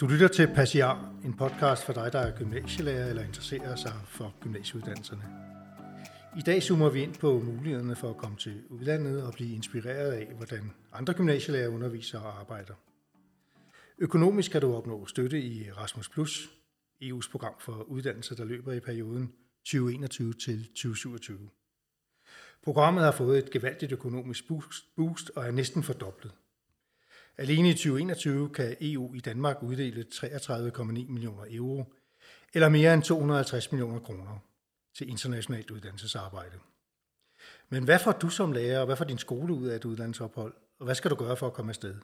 Du lytter til Passiar, en podcast for dig, der er gymnasielærer eller interesserer sig for gymnasieuddannelserne. I dag zoomer vi ind på mulighederne for at komme til udlandet og blive inspireret af, hvordan andre gymnasielærer underviser og arbejder. Økonomisk kan du opnå støtte i Erasmus Plus, EU's program for uddannelse, der løber i perioden 2021 til 2027. Programmet har fået et gevaldigt økonomisk boost og er næsten fordoblet. Alene i 2021 kan EU i Danmark uddele 33,9 millioner euro, eller mere end 250 millioner kroner, til internationalt uddannelsesarbejde. Men hvad får du som lærer, og hvad får din skole ud af et uddannelsesophold, og hvad skal du gøre for at komme afsted?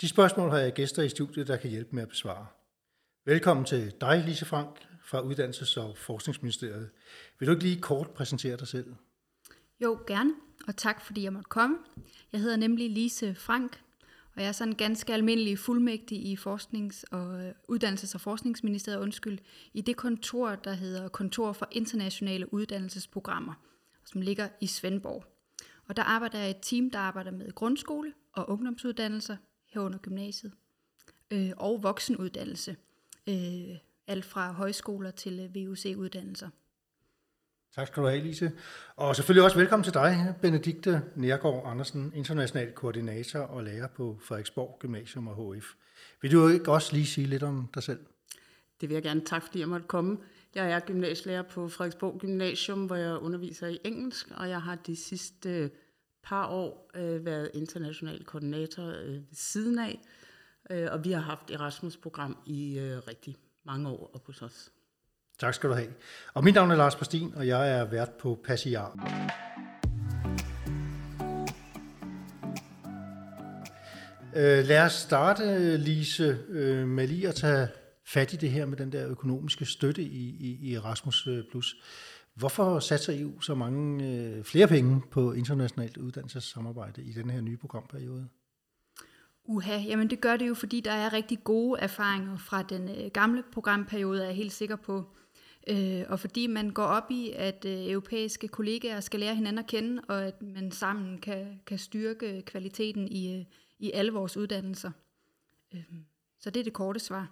De spørgsmål har jeg gæster i studiet, der kan hjælpe med at besvare. Velkommen til dig, Lise Frank, fra Uddannelses- og Forskningsministeriet. Vil du ikke lige kort præsentere dig selv? Jo, gerne, og tak fordi jeg måtte komme. Jeg hedder nemlig Lise Frank, og jeg er sådan ganske almindelig fuldmægtig i forsknings- og øh, uddannelses- og forskningsministeriet, undskyld, i det kontor, der hedder Kontor for Internationale Uddannelsesprogrammer, som ligger i Svendborg. Og der arbejder jeg i et team, der arbejder med grundskole og ungdomsuddannelser, herunder gymnasiet, øh, og voksenuddannelse. Øh, alt fra højskoler til øh, VUC-uddannelser. Tak skal du have, Lise. Og selvfølgelig også velkommen til dig, Benedikte Nærgaard Andersen, international koordinator og lærer på Frederiksborg Gymnasium og HF. Vil du ikke også lige sige lidt om dig selv? Det vil jeg gerne. Tak fordi jeg måtte komme. Jeg er gymnasielærer på Frederiksborg Gymnasium, hvor jeg underviser i engelsk, og jeg har de sidste øh, par år øh, været international koordinator øh, ved siden af, øh, og vi har haft Erasmus-program i øh, rigtig mange år op hos os. Tak skal du have. Og mit navn er Lars Pastin, og jeg er vært på Passiar. Øh, lad os starte, Lise, øh, med lige at tage fat i det her med den der økonomiske støtte i, i, i Erasmus+. Øh, Plus. Hvorfor satser EU så mange øh, flere penge på internationalt uddannelsessamarbejde i den her nye programperiode? Uha, jamen det gør det jo, fordi der er rigtig gode erfaringer fra den øh, gamle programperiode, er jeg helt sikker på. Øh, og fordi man går op i, at øh, europæiske kollegaer skal lære hinanden at kende, og at man sammen kan, kan styrke kvaliteten i, øh, i alle vores uddannelser. Øh, så det er det korte svar.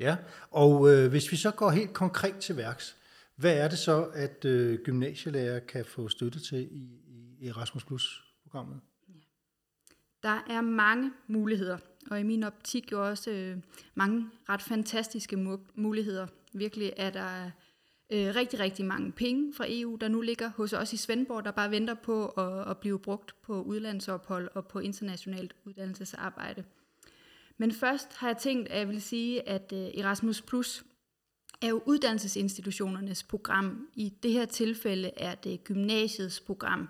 Ja, og øh, hvis vi så går helt konkret til værks, hvad er det så, at øh, gymnasielærer kan få støtte til i, i Erasmus Plus-programmet? Der er mange muligheder, og i min optik jo også øh, mange ret fantastiske muligheder. Virkelig er der øh, rigtig, rigtig mange penge fra EU, der nu ligger hos os i Svendborg, der bare venter på at, at blive brugt på udlandsophold og på internationalt uddannelsesarbejde. Men først har jeg tænkt, at jeg vil sige, at øh, Erasmus Plus er jo uddannelsesinstitutionernes program. I det her tilfælde er det gymnasiets program.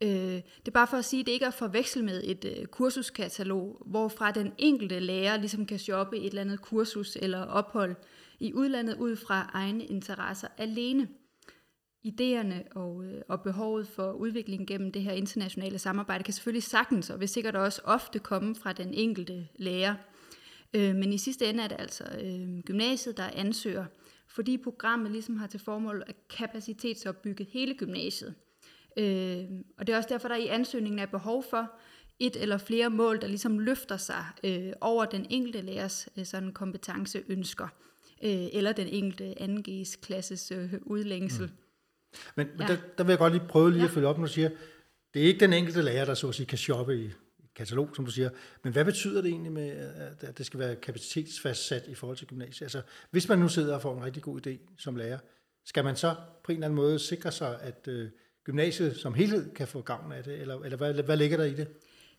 Øh, det er bare for at sige, at det ikke er forveksel med et øh, kursuskatalog, hvorfra den enkelte lærer ligesom kan shoppe et eller andet kursus eller ophold i udlandet ud fra egne interesser alene. Ideerne og, øh, og behovet for udvikling gennem det her internationale samarbejde kan selvfølgelig sagtens, og vil sikkert også ofte komme fra den enkelte lærer. Øh, men i sidste ende er det altså øh, gymnasiet, der ansøger, fordi programmet ligesom har til formål at kapacitetsopbygge hele gymnasiet. Øh, og det er også derfor, der i ansøgningen er behov for et eller flere mål, der ligesom løfter sig øh, over den enkelte lærers øh, sådan kompetenceønsker, øh, eller den enkelte 2 klasses øh, udlængsel. Mm. Men, men ja. der, der vil jeg godt lige prøve lige ja. at følge op, når du siger, det er ikke den enkelte lærer, der så at sige kan shoppe i katalog, som du siger. Men hvad betyder det egentlig med, at det skal være kapacitetsfastsat i forhold til gymnasiet? Altså, hvis man nu sidder og får en rigtig god idé som lærer, skal man så på en eller anden måde sikre sig, at øh, gymnasiet som helhed kan få gavn af det, eller, eller hvad, hvad ligger der i det?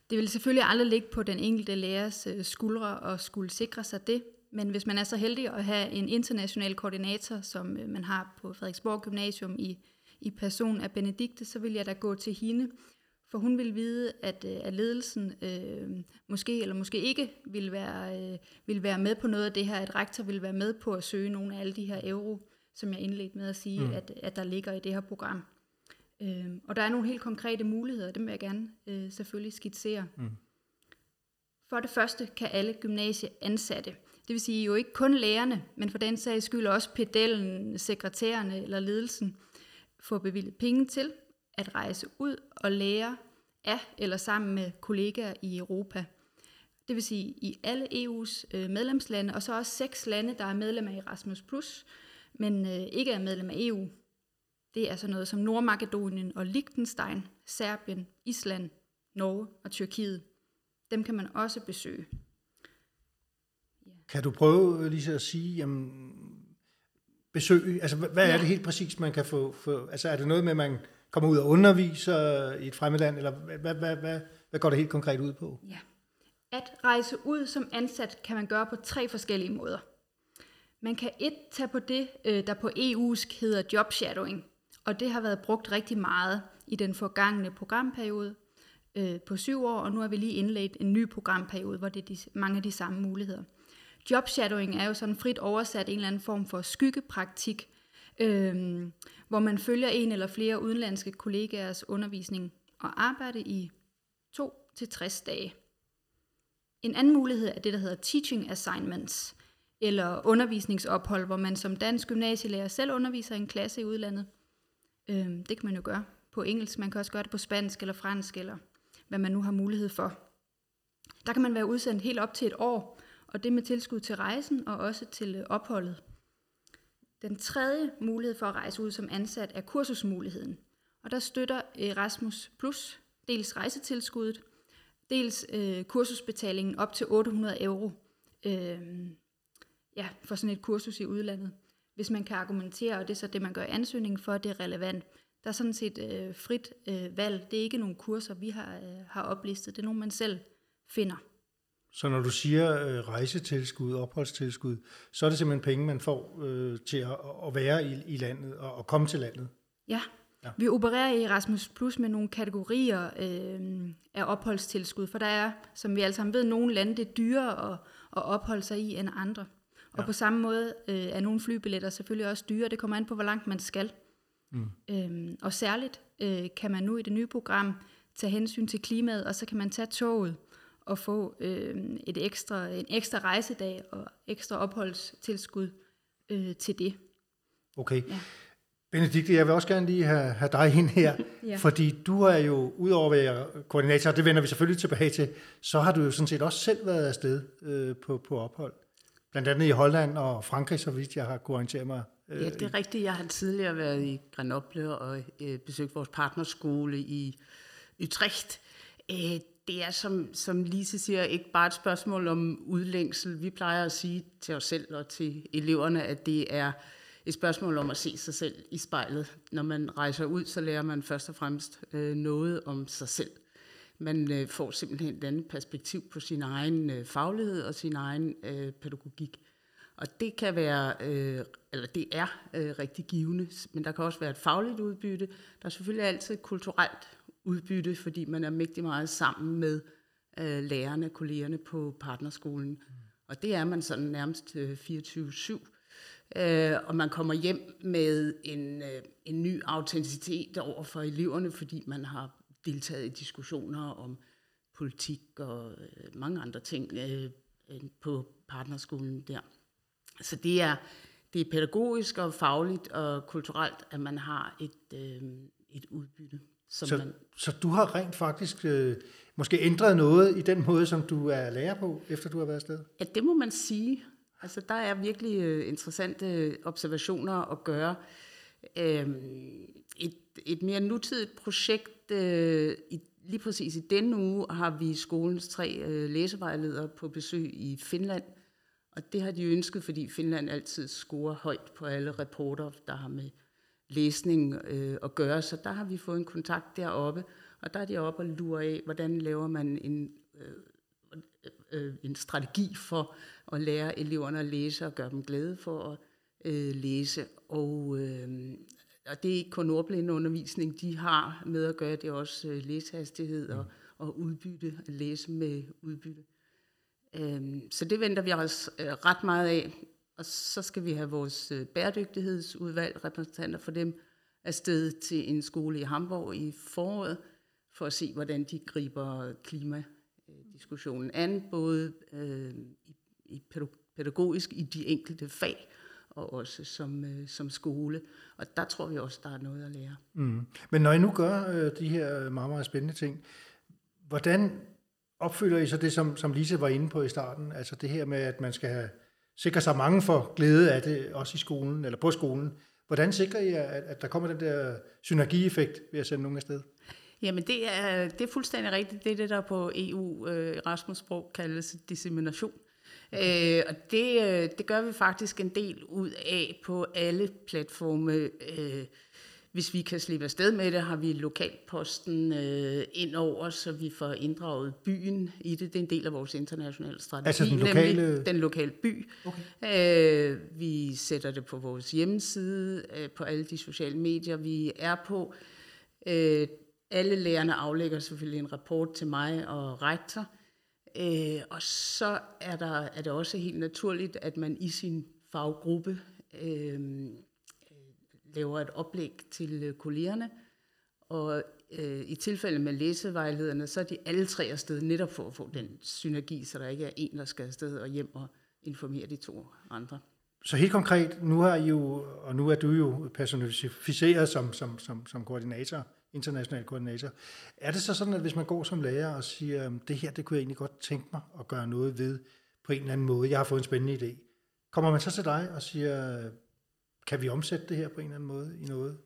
Det vil selvfølgelig aldrig ligge på den enkelte lærers øh, skuldre og skulle sikre sig det, men hvis man er så heldig at have en international koordinator, som øh, man har på Frederiksborg Gymnasium i, i person af Benedikte, så vil jeg da gå til hende, for hun vil vide, at, øh, at ledelsen øh, måske eller måske ikke vil være, øh, vil være med på noget af det her, at rektor vil være med på at søge nogle af alle de her euro, som jeg indledte med at sige, mm. at, at der ligger i det her program. Øh, og der er nogle helt konkrete muligheder, dem vil jeg gerne øh, selvfølgelig skitsere. Mm. For det første kan alle gymnasieansatte, det vil sige jo ikke kun lærerne, men for den sags skyld også pedellen, sekretærerne eller ledelsen, få bevilget penge til at rejse ud og lære af eller sammen med kollegaer i Europa. Det vil sige i alle EU's øh, medlemslande, og så også seks lande, der er medlem af Erasmus+, men øh, ikke er medlem af EU. Det er så noget som Nordmakedonien og Liechtenstein, Serbien, Island, Norge og Tyrkiet. Dem kan man også besøge. Kan du prøve lige at sige, jamen, besøg, altså hvad ja. er det helt præcis, man kan få, få, altså er det noget med, at man kommer ud og underviser i et fremmedland, eller hvad, hvad, hvad, hvad, går det helt konkret ud på? Ja. At rejse ud som ansat kan man gøre på tre forskellige måder. Man kan et tage på det, øh, der på EU's hedder jobshadowing, og det har været brugt rigtig meget i den forgangne programperiode øh, på syv år, og nu har vi lige indledt en ny programperiode, hvor det er de, mange af de samme muligheder. Jobshadowing er jo sådan frit oversat en eller anden form for skyggepraktik, øh, hvor man følger en eller flere udenlandske kollegaers undervisning og arbejde i to til 60 dage. En anden mulighed er det, der hedder teaching assignments, eller undervisningsophold, hvor man som dansk gymnasielærer selv underviser en klasse i udlandet. Øh, det kan man jo gøre på engelsk, man kan også gøre det på spansk eller fransk, eller hvad man nu har mulighed for. Der kan man være udsendt helt op til et år, og det med tilskud til rejsen og også til øh, opholdet. Den tredje mulighed for at rejse ud som ansat er kursusmuligheden. Og der støtter øh, Erasmus Plus dels rejsetilskuddet, dels øh, kursusbetalingen op til 800 euro øh, ja, for sådan et kursus i udlandet. Hvis man kan argumentere, og det er så det, man gør ansøgningen for, det er relevant. Der er sådan set øh, frit øh, valg. Det er ikke nogle kurser, vi har, øh, har oplistet. Det er nogle, man selv finder. Så når du siger øh, rejsetilskud, opholdstilskud, så er det simpelthen penge, man får øh, til at, at være i, i landet og at komme til landet? Ja. ja. Vi opererer i Erasmus Plus med nogle kategorier øh, af opholdstilskud, for der er, som vi alle sammen ved, nogle lande, det er dyrere at, at opholde sig i end andre. Og ja. på samme måde øh, er nogle flybilletter selvfølgelig også dyre. Det kommer an på, hvor langt man skal. Mm. Øhm, og særligt øh, kan man nu i det nye program tage hensyn til klimaet, og så kan man tage toget og få øh, et ekstra, en ekstra rejsedag og ekstra opholdstilskud øh, til det. Okay. Ja. Benedikte, jeg vil også gerne lige have, have dig ind her, ja. fordi du er jo, udover at være koordinator, og det vender vi selvfølgelig tilbage til, så har du jo sådan set også selv været afsted øh, på, på ophold. Blandt andet i Holland og Frankrig, så vidt jeg har kunnet orientere mig. Øh, ja, det er rigtigt. Jeg har tidligere været i Grenoble og øh, besøgt vores partnerskole i Utrecht. Øh, det er, som, som Lise siger, ikke bare et spørgsmål om udlængsel. Vi plejer at sige til os selv og til eleverne, at det er et spørgsmål om at se sig selv i spejlet. Når man rejser ud, så lærer man først og fremmest øh, noget om sig selv. Man øh, får simpelthen et andet perspektiv på sin egen øh, faglighed og sin egen øh, pædagogik. Og det kan være, øh, eller det er øh, rigtig givende, men der kan også være et fagligt udbytte. Der er selvfølgelig altid et kulturelt udbytte, fordi man er mægtig meget sammen med øh, lærerne, kollegerne på partnerskolen. Mm. Og det er man sådan nærmest øh, 24-7. Øh, og man kommer hjem med en, øh, en ny autenticitet over for eleverne, fordi man har deltaget i diskussioner om politik og øh, mange andre ting øh, på partnerskolen der. Så det er, det er pædagogisk og fagligt og kulturelt, at man har et, øh, et udbytte. Som så, man... så du har rent faktisk øh, måske ændret noget i den måde, som du er lærer på, efter du har været afsted? Ja, det må man sige. Altså, der er virkelig øh, interessante observationer at gøre. Øh, et, et mere nutidigt projekt, øh, i, lige præcis i denne uge, har vi skolens tre øh, læsevejledere på besøg i Finland. Og det har de ønsket, fordi Finland altid scorer højt på alle rapporter, der har med læsning øh, at gøre. Så der har vi fået en kontakt deroppe, og der er de oppe og lurer af, hvordan laver man en, øh, øh, en strategi for at lære eleverne at læse og gøre dem glade for at øh, læse. Og, øh, og det er ikke kun ordblindeundervisning, de har med at gøre, det er også øh, læsehastighed og, og udbytte, at læse med udbytte. Øh, så det venter vi os øh, ret meget af og så skal vi have vores øh, bæredygtighedsudvalg, repræsentanter for dem, afsted til en skole i Hamburg i foråret, for at se, hvordan de griber øh, klimadiskussionen an, både øh, i pædagogisk i de enkelte fag, og også som, øh, som skole. Og der tror vi også, der er noget at lære. Mm. Men når I nu gør øh, de her øh, meget, meget spændende ting, hvordan opfylder I så det, som, som Lise var inde på i starten, altså det her med, at man skal have, sikre sig mange for glæde af det, også i skolen, eller på skolen. Hvordan sikrer I, at, at der kommer den der synergieffekt ved at sende nogen afsted? Jamen det er, det er fuldstændig rigtigt. Det er det, der på EU øh, Erasmus-sprog kaldes dissemination. Øh, og det, øh, det gør vi faktisk en del ud af på alle platforme. Øh, hvis vi kan slippe afsted med det, har vi lokalposten øh, ind over, så vi får inddraget byen i det. Det er en del af vores internationale strategi, altså den lokale... nemlig den lokale by. Okay. Øh, vi sætter det på vores hjemmeside, øh, på alle de sociale medier, vi er på. Øh, alle lærerne aflægger selvfølgelig en rapport til mig og rektor. Øh, og så er, der, er det også helt naturligt, at man i sin faggruppe øh, laver et oplæg til øh, kollegerne. Og øh, i tilfælde med læsevejlederne, så er de alle tre afsted netop for at få den synergi, så der ikke er en, der skal afsted og hjem og informere de to andre. Så helt konkret, nu har I jo, og nu er du jo personificeret som, som, som, som koordinator, international koordinator. Er det så sådan, at hvis man går som lærer og siger, det her, det kunne jeg egentlig godt tænke mig at gøre noget ved på en eller anden måde, jeg har fået en spændende idé, kommer man så til dig og siger, kan vi omsætte det her på en eller anden måde i noget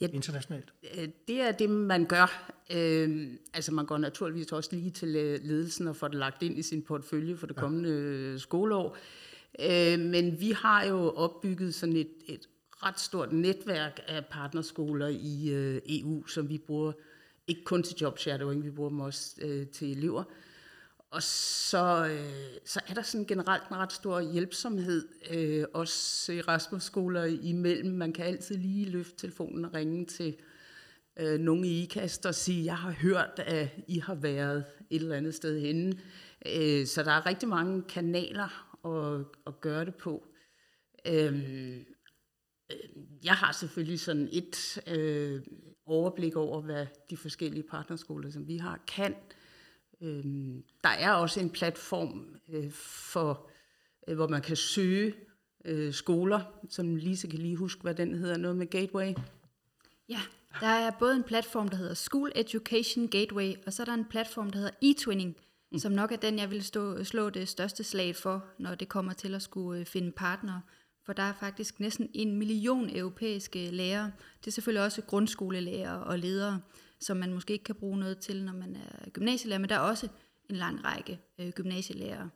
ja, internationalt? Øh, det er det, man gør. Øh, altså man går naturligvis også lige til øh, ledelsen og får det lagt ind i sin portfølje for det kommende ja. skoleår. Øh, men vi har jo opbygget sådan et, et ret stort netværk af partnerskoler i øh, EU, som vi bruger ikke kun til jobshadowing, vi bruger dem også øh, til elever. Og så, øh, så er der sådan generelt en ret stor hjælpsomhed, øh, også Rasmus skoler imellem. Man kan altid lige løfte telefonen og ringe til øh, nogen i IKAST og sige, jeg har hørt, at I har været et eller andet sted henne. Øh, så der er rigtig mange kanaler at, at gøre det på. Øhm, øh, jeg har selvfølgelig sådan et øh, overblik over, hvad de forskellige partnerskoler, som vi har, kan. Øh, der er også en platform øh, for, øh, hvor man kan søge øh, skoler, som Lise kan lige huske, hvad den hedder, noget med Gateway. Ja, der er både en platform, der hedder School Education Gateway, og så er der en platform, der hedder eTwinning, mm. som nok er den, jeg vil stå, slå det største slag for, når det kommer til at skulle øh, finde partnere for der er faktisk næsten en million europæiske lærere. Det er selvfølgelig også grundskolelærer og ledere, som man måske ikke kan bruge noget til, når man er gymnasielærer, men der er også en lang række øh, gymnasielærer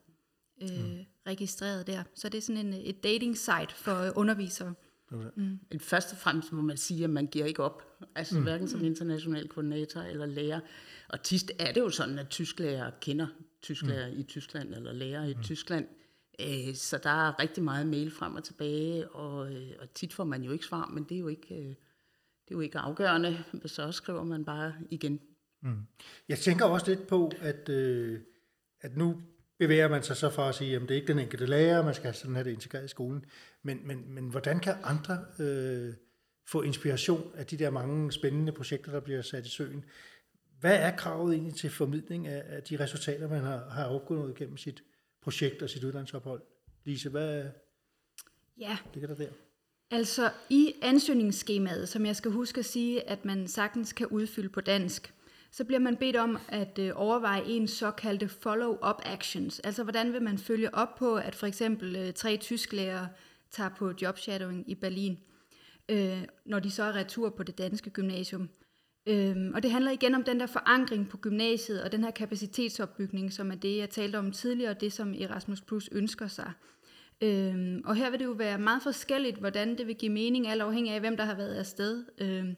øh, mm. registreret der. Så det er sådan en, et dating site for undervisere. Mm. Men først og fremmest må man sige, at man giver ikke op. Altså mm. hverken som international koordinator eller lærer. Og tit er det jo sådan, at tysklærer kender tysklærer mm. i Tyskland, eller lærer i mm. Tyskland. Øh, så der er rigtig meget mail frem og tilbage, og, øh, og tit får man jo ikke svar, men det er jo ikke, øh, det er jo ikke afgørende, så skriver man bare igen. Mm. Jeg tænker også lidt på, at, øh, at nu bevæger man sig så for at sige, at det er ikke den enkelte lærer, man skal sådan have det integreret i skolen, men, men, men hvordan kan andre øh, få inspiration af de der mange spændende projekter, der bliver sat i søen? Hvad er kravet egentlig til formidling af, af de resultater, man har, har opgået gennem sit projekt og sit uddannelsesophold. Lise, hvad ja. ligger der der? Altså i ansøgningsskemaet, som jeg skal huske at sige, at man sagtens kan udfylde på dansk, så bliver man bedt om at øh, overveje en såkaldte follow-up actions. Altså hvordan vil man følge op på, at for eksempel øh, tre tysklærere tager på jobshadowing i Berlin, øh, når de så er retur på det danske gymnasium. Øhm, og det handler igen om den der forankring på gymnasiet og den her kapacitetsopbygning, som er det, jeg talte om tidligere, og det, som Erasmus Plus ønsker sig. Øhm, og her vil det jo være meget forskelligt, hvordan det vil give mening, alt afhængig af, hvem der har været afsted. Øhm,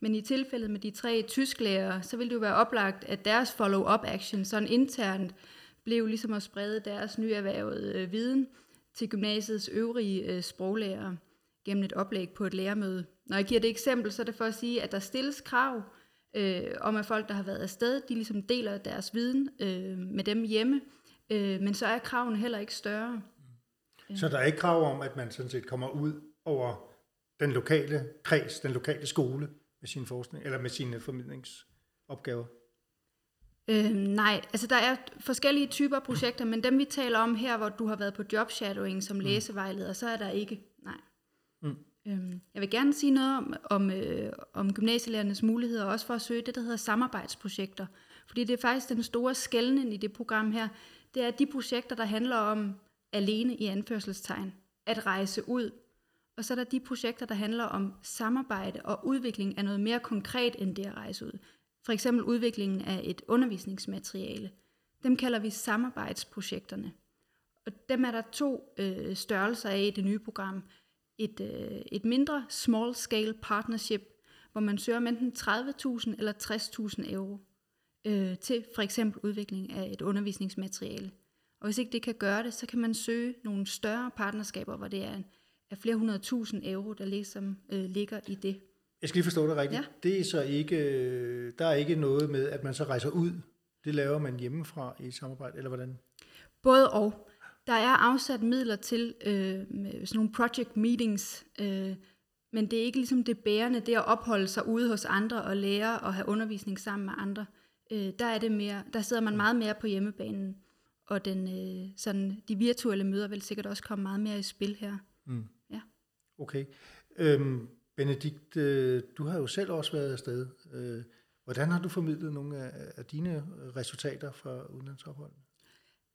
men i tilfældet med de tre tysklærere, så vil det jo være oplagt, at deres follow-up action, sådan internt, blev ligesom at sprede deres nyerhvervede øh, viden til gymnasiets øvrige øh, sproglærere gennem et oplæg på et lærermøde. Når jeg giver det eksempel, så er det for at sige, at der stilles krav øh, om, at folk, der har været afsted, de ligesom deler deres viden øh, med dem hjemme, øh, men så er kravene heller ikke større. Så der er ikke krav om, at man sådan set kommer ud over den lokale kreds, den lokale skole med sin forskning, eller med sine formidlingsopgaver? Øh, nej, altså der er forskellige typer projekter, men dem vi taler om her, hvor du har været på jobshadowing som mm. læsevejleder, så er der ikke, nej. Mm. Øhm, jeg vil gerne sige noget om, om, øh, om gymnasielærernes muligheder, også for at søge det, der hedder samarbejdsprojekter. Fordi det er faktisk den store skældning i det program her, det er de projekter, der handler om alene i anførselstegn, at rejse ud. Og så er der de projekter, der handler om samarbejde og udvikling af noget mere konkret end det at rejse ud. For eksempel udviklingen af et undervisningsmateriale. Dem kalder vi samarbejdsprojekterne. Og dem er der to øh, størrelser af i det nye program. Et, øh, et mindre small scale partnership, hvor man søger om enten 30.000 eller 60.000 euro øh, til for eksempel udvikling af et undervisningsmateriale. Og hvis ikke det kan gøre det, så kan man søge nogle større partnerskaber, hvor det er, er flere hundrede tusind euro, der ligesom øh, ligger i det. Jeg skal lige forstå det rigtigt. Ja. Det er så ikke, øh, der er ikke noget med, at man så rejser ud. Det laver man hjemmefra i et samarbejde, eller hvordan? Både og. Der er afsat midler til øh, med sådan nogle project meetings, øh, men det er ikke ligesom det bærende, det at opholde sig ude hos andre og lære og have undervisning sammen med andre. Øh, der er det mere, der sidder man meget mere på hjemmebanen, og den, øh, sådan, de virtuelle møder vil sikkert også komme meget mere i spil her. Mm. Ja. Okay. Øhm, Benedikt, øh, du har jo selv også været afsted. Øh, hvordan har du formidlet nogle af, af dine resultater fra udlandsopholdet?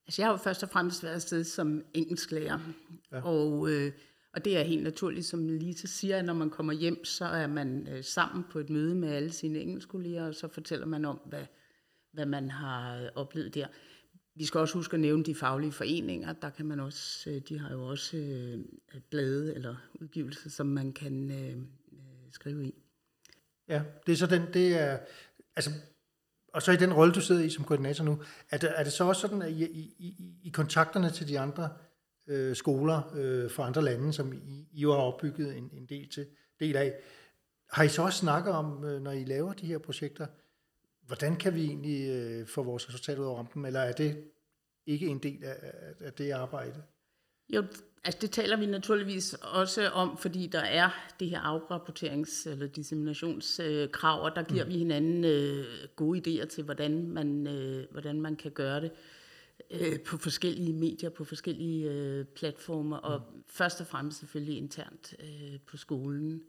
Altså, jeg har jo først og fremmest været afsted som engelsklærer, ja. og, øh, og det er helt naturligt, som Lisa siger, at når man kommer hjem, så er man øh, sammen på et møde med alle sine engelskkolleger, og så fortæller man om, hvad, hvad man har øh, oplevet der. Vi skal også huske at nævne de faglige foreninger. Der kan man også, øh, de har jo også øh, blade eller udgivelser, som man kan øh, skrive i. Ja, det er så den, det er, altså, og så i den rolle, du sidder i som koordinator nu, er det, er det så også sådan, at i, i, i, i kontakterne til de andre øh, skoler øh, fra andre lande, som I, I jo har opbygget en, en del, til, del af, har I så også snakket om, øh, når I laver de her projekter, hvordan kan vi egentlig øh, få vores resultater ud af rampen, eller er det ikke en del af, af, det arbejde? Jo, altså det taler vi naturligvis også om, fordi der er det her afrapporterings- eller disseminationskrav, og der giver mm. vi hinanden øh, gode idéer til, hvordan man, øh, hvordan man kan gøre det øh, på forskellige medier, på forskellige øh, platformer, og mm. først og fremmest selvfølgelig internt øh, på skolen.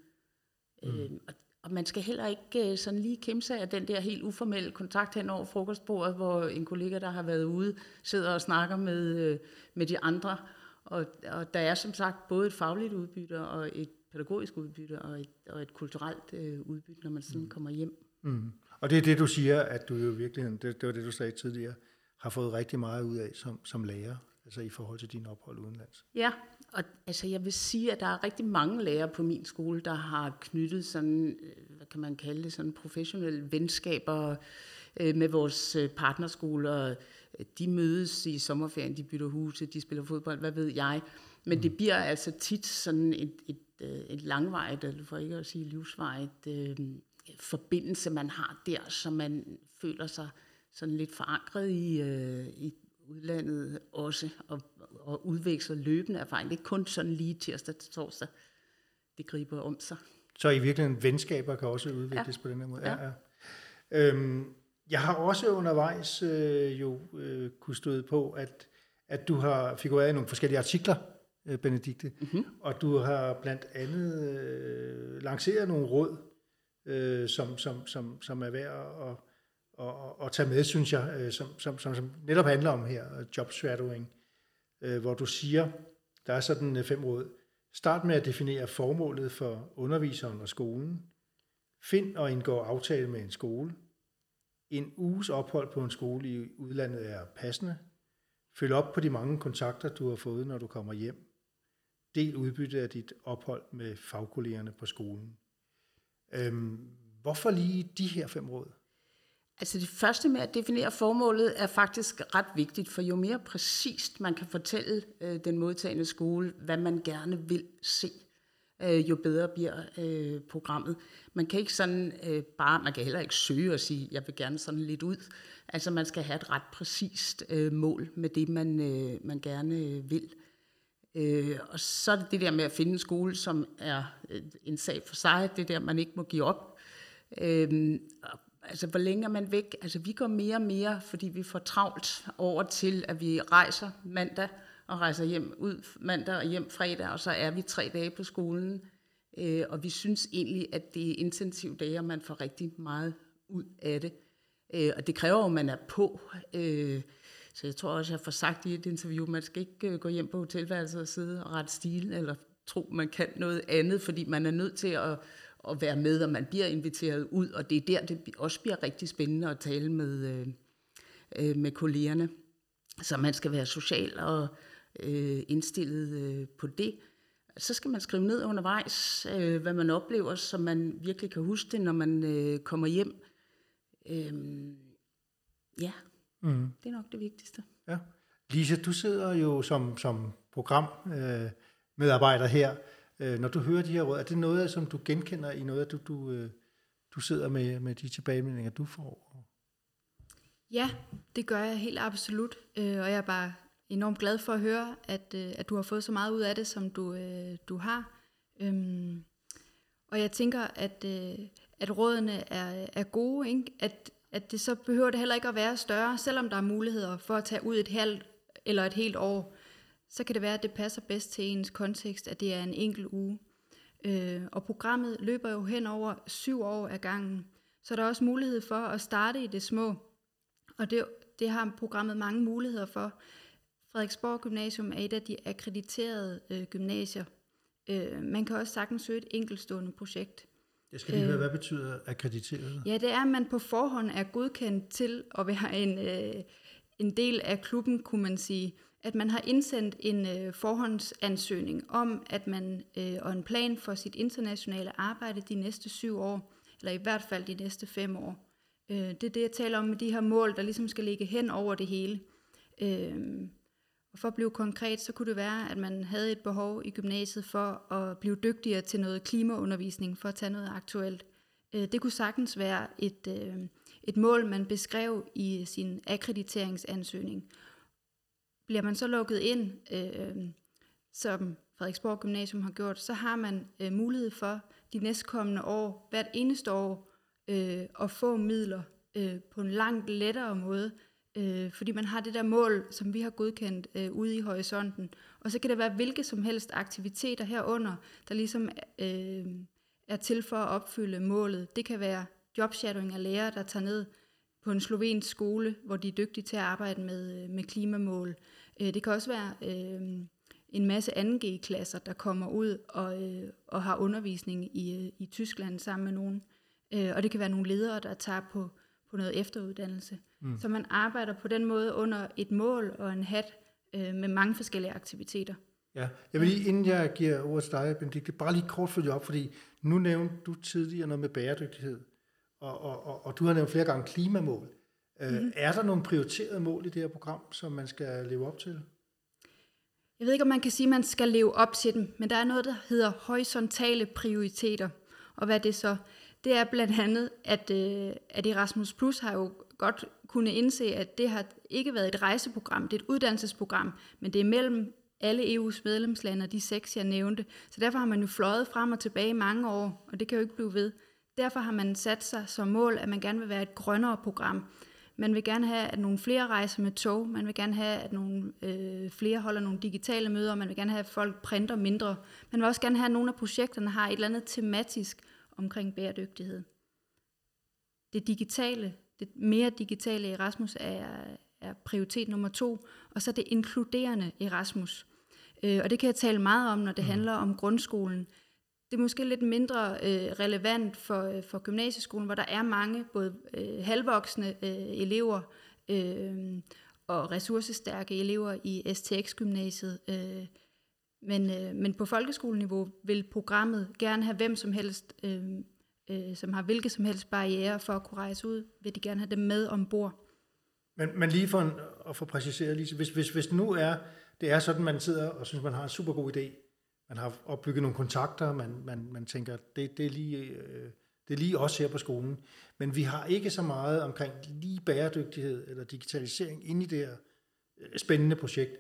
Mm. Øh, og, og man skal heller ikke øh, sådan lige kæmpe sig af den der helt uformelle kontakt hen over frokostbordet, hvor en kollega, der har været ude, sidder og snakker med, øh, med de andre, og, og der er som sagt både et fagligt udbytte og et pædagogisk udbytte og et, og et kulturelt øh, udbytte, når man sådan mm. kommer hjem. Mm. Og det er det, du siger, at du jo virkelig, det, det var det, du sagde tidligere, har fået rigtig meget ud af som, som lærer, altså i forhold til din ophold udenlands. Ja, og altså jeg vil sige, at der er rigtig mange lærere på min skole, der har knyttet sådan, øh, hvad kan man kalde det, sådan professionelle venskaber øh, med vores øh, partnerskoler, de mødes i sommerferien, de bytter huse, de spiller fodbold, hvad ved jeg. Men mm. det bliver altså tit sådan et, et, et, et langvejt, eller for ikke at sige livsvejt, øh, forbindelse, man har der, så man føler sig sådan lidt forankret i, øh, i udlandet også, og, og udveksler løbende erfaring. Ikke kun sådan lige tirsdag til torsdag, det griber om sig. Så i virkeligheden venskaber kan også udvikles ja. på den her måde? Ja. ja, ja. Øhm, jeg har også undervejs øh, jo øh, kunne støde på, at, at du har figureret i nogle forskellige artikler, øh, Benedikte, mm-hmm. og du har blandt andet øh, lanceret nogle råd, øh, som, som, som, som er værd at, at, at tage med, synes jeg, øh, som, som, som, som netop handler om her, øh, job shadowing, øh, hvor du siger, der er sådan fem råd. Start med at definere formålet for underviseren og skolen. Find og indgå aftale med en skole. En uges ophold på en skole i udlandet er passende. Følg op på de mange kontakter, du har fået, når du kommer hjem. Del udbytte af dit ophold med fagkollegerne på skolen. Øhm, hvorfor lige de her fem råd? Altså det første med at definere formålet er faktisk ret vigtigt, for jo mere præcist man kan fortælle øh, den modtagende skole, hvad man gerne vil se, øh, jo bedre bliver øh, programmet. Man kan ikke sådan øh, bare, man kan heller ikke søge og sige, jeg vil gerne sådan lidt ud. Altså man skal have et ret præcist øh, mål med det, man, øh, man gerne øh, vil. Øh, og så er det det der med at finde en skole, som er øh, en sag for sig, det der, man ikke må give op. Øh, altså hvor længe er man væk? Altså vi går mere og mere, fordi vi får travlt over til, at vi rejser mandag, og rejser hjem ud mandag og hjem fredag, og så er vi tre dage på skolen Øh, og vi synes egentlig, at det er intensive dage, og man får rigtig meget ud af det. Øh, og det kræver jo, at man er på. Øh, så jeg tror også, jeg får sagt i et interview, man skal ikke øh, gå hjem på hotelværelset og sidde og rette stil, eller tro, man kan noget andet, fordi man er nødt til at, at være med, og man bliver inviteret ud, og det er der, det også bliver rigtig spændende at tale med, øh, øh, med kollegerne. Så man skal være social og øh, indstillet øh, på det. Så skal man skrive ned undervejs, øh, hvad man oplever, så man virkelig kan huske det, når man øh, kommer hjem. Øh, ja, mm. det er nok det vigtigste. Ja. Lise, du sidder jo som, som programmedarbejder øh, her. Øh, når du hører de her råd, er det noget, som du genkender i noget, at du, du, øh, du sidder med, med de tilbagemeldinger, du får? Ja, det gør jeg helt absolut. Øh, og jeg er bare enormt glad for at høre, at, øh, at du har fået så meget ud af det, som du, øh, du har. Øhm, og jeg tænker, at, øh, at rådene er, er gode, ikke? At, at det så behøver det heller ikke at være større, selvom der er muligheder for at tage ud et halvt eller et helt år, så kan det være, at det passer bedst til ens kontekst, at det er en enkelt uge. Øh, og programmet løber jo hen over syv år af gangen, så der er også mulighed for at starte i det små. Og det, det har programmet mange muligheder for. Frederiksborg Gymnasium er et af de akkrediterede øh, gymnasier. Øh, man kan også sagtens søge et enkeltstående projekt. Jeg skal lige høre, øh, hvad betyder akkrediteret? Ja, det er, at man på forhånd er godkendt til at være en, øh, en del af klubben, kunne man sige. At man har indsendt en øh, forhåndsansøgning om, at man øh, og en plan for sit internationale arbejde de næste syv år, eller i hvert fald de næste fem år. Øh, det er det, jeg taler om med de her mål, der ligesom skal ligge hen over det hele. Øh, og for at blive konkret, så kunne det være, at man havde et behov i gymnasiet for at blive dygtigere til noget klimaundervisning, for at tage noget aktuelt. Øh, det kunne sagtens være et, øh, et mål, man beskrev i sin akkrediteringsansøgning. Bliver man så lukket ind, øh, som Frederiksborg Gymnasium har gjort, så har man øh, mulighed for de næstkommende år, hvert eneste år, øh, at få midler øh, på en langt lettere måde, øh, fordi man har det der mål, som vi har godkendt øh, ude i horisonten. Og så kan det være hvilke som helst aktiviteter herunder, der ligesom øh, er til for at opfylde målet. Det kan være jobshadowing af lærere, der tager ned på en slovensk skole, hvor de er dygtige til at arbejde med, med klimamål. Øh, det kan også være øh, en masse 2G-klasser, der kommer ud og, øh, og har undervisning i, øh, i Tyskland sammen med nogen. Øh, og det kan være nogle ledere, der tager på på noget efteruddannelse. Mm. Så man arbejder på den måde under et mål og en hat øh, med mange forskellige aktiviteter. Ja, jeg vil lige, inden jeg giver ordet til dig, Benedikte, bare lige kort følge op, fordi nu nævnte du tidligere noget med bæredygtighed, og, og, og, og du har nævnt flere gange klimamål. Mm-hmm. Er der nogle prioriterede mål i det her program, som man skal leve op til? Jeg ved ikke, om man kan sige, at man skal leve op til dem, men der er noget, der hedder horisontale prioriteter. Og hvad det så? det er blandt andet, at, øh, at Erasmus Plus har jo godt kunne indse, at det har ikke været et rejseprogram, det er et uddannelsesprogram, men det er mellem alle EU's medlemslande de seks, jeg nævnte. Så derfor har man jo fløjet frem og tilbage i mange år, og det kan jo ikke blive ved. Derfor har man sat sig som mål, at man gerne vil være et grønnere program. Man vil gerne have, at nogle flere rejser med tog. Man vil gerne have, at nogle øh, flere holder nogle digitale møder. Man vil gerne have, at folk printer mindre. Man vil også gerne have, at nogle af projekterne har et eller andet tematisk omkring bæredygtighed. Det digitale, det mere digitale Erasmus er, er prioritet nummer to, og så det inkluderende Erasmus. Øh, og det kan jeg tale meget om, når det mm. handler om grundskolen. Det er måske lidt mindre øh, relevant for, øh, for gymnasieskolen, hvor der er mange både øh, halvvoksne øh, elever øh, og ressourcestærke elever i STX-gymnasiet. Øh, men, øh, men på folkeskoleniveau vil programmet gerne have hvem som helst, øh, øh, som har hvilke som helst barriere for at kunne rejse ud, vil de gerne have dem med ombord. Men, men lige for en, at få præciseret, Lise, hvis, hvis, hvis nu er, det er sådan, man sidder og synes, man har en super god idé, man har opbygget nogle kontakter, man, man, man tænker, det, det, er lige, øh, det er lige os her på skolen, men vi har ikke så meget omkring lige bæredygtighed eller digitalisering inde i det her øh, spændende projekt.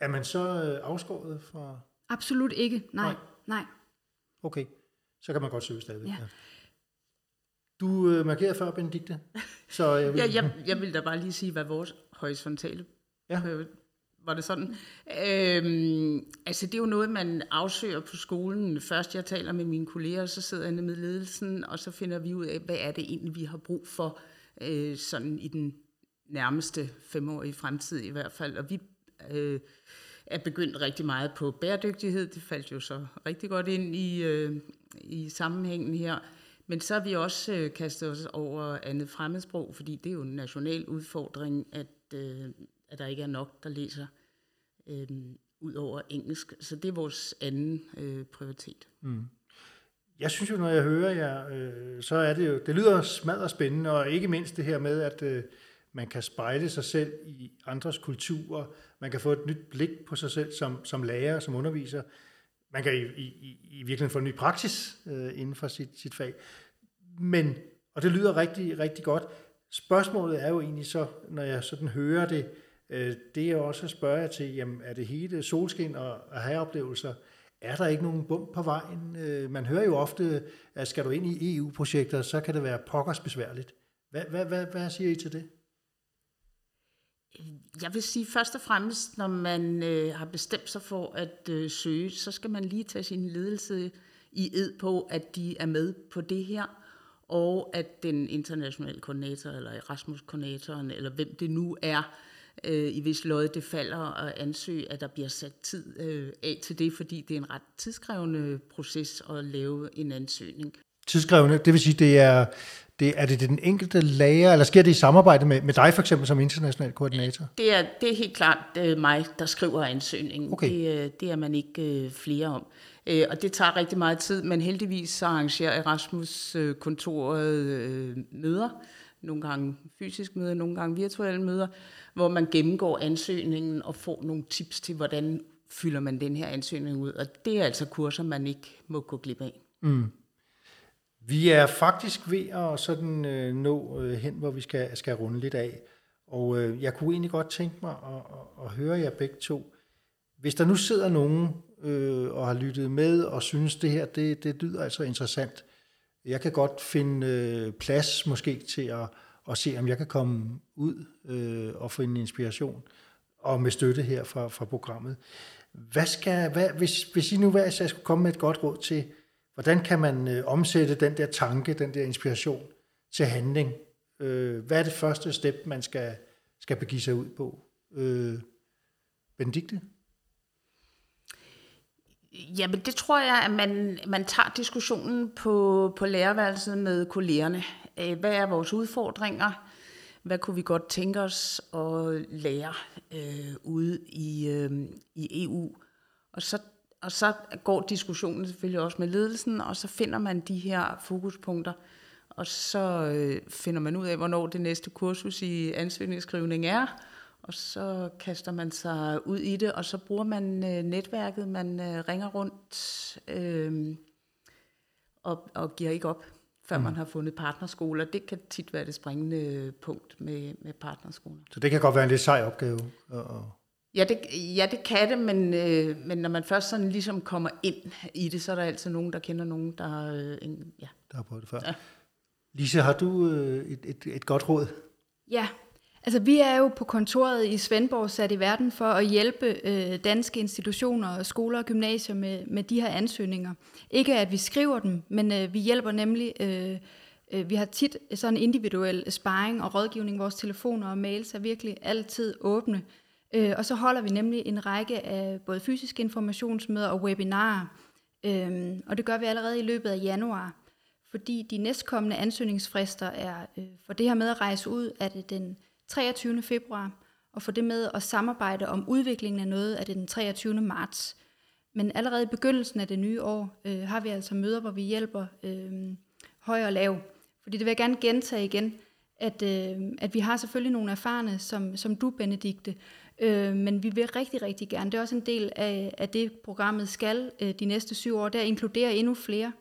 Er man så øh, afskåret fra... Absolut ikke, nej. nej. nej. Okay, så kan man godt søge stadigvæk. Ja. Du øh, markerede før, Benedikte. Så jeg vil... ja, jeg, jeg vil da bare lige sige, hvad vores horisontale ja var det sådan? Øhm, altså det er jo noget, man afsøger på skolen. Først jeg taler med mine kolleger, så sidder jeg med ledelsen, og så finder vi ud af, hvad er det egentlig, vi har brug for, øh, sådan i den nærmeste femårige fremtid i hvert fald. Og vi øh, er begyndt rigtig meget på bæredygtighed. Det faldt jo så rigtig godt ind i, øh, i sammenhængen her. Men så har vi også øh, kastet os over andet fremmedsprog, fordi det er jo en national udfordring, at, øh, at der ikke er nok, der læser øh, ud over engelsk. Så det er vores anden øh, prioritet. Mm. Jeg synes jo, når jeg hører jer, øh, så er det jo, det lyder smadret spændende, og ikke mindst det her med, at øh, man kan spejle sig selv i andres kulturer, man kan få et nyt blik på sig selv som, som lærer, som underviser, man kan i, i, i virkeligheden få en ny praksis øh, inden for sit, sit fag. Men, og det lyder rigtig, rigtig godt. Spørgsmålet er jo egentlig så, når jeg sådan hører det, øh, Øh, det er også at spørge til, jamen er det hele solskin og, og oplevelser? Er der ikke nogen bump på vejen? Øh, man hører jo ofte, at skal du ind i EU-projekter, så kan det være pokkers besværligt. Hvad, hvad, hvad, hvad siger I til det? Jeg vil sige først og fremmest, når man øh, har bestemt sig for at øh, søge, så skal man lige tage sin ledelse i ed på, at de er med på det her, og at den internationale koordinator, eller Erasmus-koordinatoren, eller hvem det nu er, øh, i hvis lod det falder at ansøge, at der bliver sat tid øh, af til det, fordi det er en ret tidskrævende proces at lave en ansøgning. Tidskrævende, det vil sige, det er det, er det den enkelte lærer, eller sker det i samarbejde med, med dig for eksempel som international koordinator? Det er, det er helt klart øh, mig, der skriver ansøgningen. Okay. Det, øh, det er man ikke øh, flere om. Øh, og det tager rigtig meget tid, men heldigvis så arrangerer Erasmus-kontoret øh, møder, nogle gange fysiske møder, nogle gange virtuelle møder, hvor man gennemgår ansøgningen og får nogle tips til, hvordan fylder man den her ansøgning ud. Og det er altså kurser, man ikke må gå glip af. Mm. Vi er faktisk ved at sådan øh, nå øh, hen, hvor vi skal, skal runde lidt af. Og øh, jeg kunne egentlig godt tænke mig at, at, at høre jer begge to. Hvis der nu sidder nogen øh, og har lyttet med og synes, det her det, det lyder altså interessant, jeg kan godt finde øh, plads måske til at, at se, om jeg kan komme ud øh, og få en inspiration og med støtte her fra, fra programmet. Hvad skal, hvad, hvis, hvis I nu hver især skulle komme med et godt råd til, Hvordan kan man øh, omsætte den der tanke, den der inspiration til handling? Øh, hvad er det første step, man skal, skal begive sig ud på? Øh, Benedikte? Jamen, det tror jeg, at man, man tager diskussionen på, på lærerværelset med kollegerne. Øh, hvad er vores udfordringer? Hvad kunne vi godt tænke os at lære øh, ude i, øh, i EU? Og så og så går diskussionen selvfølgelig også med ledelsen, og så finder man de her fokuspunkter, og så øh, finder man ud af, hvornår det næste kursus i ansøgningsskrivning er, og så kaster man sig ud i det, og så bruger man øh, netværket, man øh, ringer rundt øh, og, og giver ikke op, før mm. man har fundet partnerskoler. Det kan tit være det springende punkt med, med partnerskoler. Så det kan godt være en lidt sej opgave at, Ja, det, ja, det kan det, men, øh, men når man først sådan ligesom kommer ind i det, så er der altid nogen, der kender nogen, der, øh, en, ja. der har prøvet det før. Ja. Lise, har du øh, et, et, et godt råd? Ja, altså vi er jo på kontoret i Svendborg sat i verden for at hjælpe øh, danske institutioner, skoler og gymnasier med, med de her ansøgninger. Ikke at vi skriver dem, men øh, vi hjælper nemlig... Øh, øh vi har tit sådan individuel sparring og rådgivning. Vores telefoner og mails er virkelig altid åbne. Øh, og så holder vi nemlig en række af både fysiske informationsmøder og webinarer. Øh, og det gør vi allerede i løbet af januar. Fordi de næstkommende ansøgningsfrister er øh, for det her med at rejse ud, er det den 23. februar, og få det med at samarbejde om udviklingen af noget, af det den 23. marts. Men allerede i begyndelsen af det nye år øh, har vi altså møder, hvor vi hjælper øh, høj og lav. Fordi det vil jeg gerne gentage igen, at, øh, at vi har selvfølgelig nogle erfarne, som, som du, Benedikte, Øh, men vi vil rigtig, rigtig gerne. Det er også en del af, af det, programmet skal øh, de næste syv år. Der inkluderer endnu flere.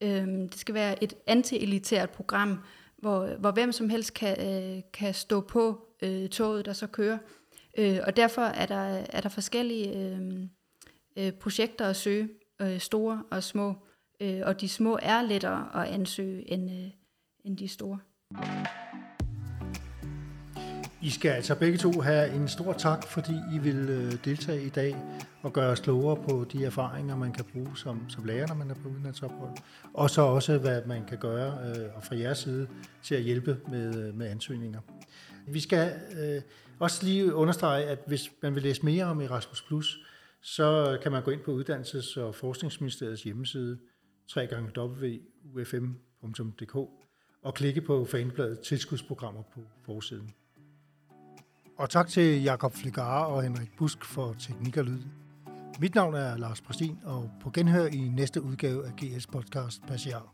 Øh, det skal være et anti-elitært program, hvor, hvor hvem som helst kan, øh, kan stå på øh, toget, der så kører. Øh, og derfor er der, er der forskellige øh, øh, projekter at søge, øh, store og små. Øh, og de små er lettere at ansøge end, øh, end de store. I skal altså begge to have en stor tak, fordi I vil øh, deltage i dag og gøre os klogere på de erfaringer, man kan bruge som, som lærer, når man er på udenlandsophold. Og så også, hvad man kan gøre øh, og fra jeres side til at hjælpe med, øh, med ansøgninger. Vi skal øh, også lige understrege, at hvis man vil læse mere om Erasmus+, Plus, så kan man gå ind på Uddannelses- og Forskningsministeriets hjemmeside, www.ufm.dk, og klikke på fanbladet Tilskudsprogrammer på forsiden. Og tak til Jakob Fligare og Henrik Busk for teknik og lyd. Mit navn er Lars Præstin, og på genhør i næste udgave af GS Podcast Passiar.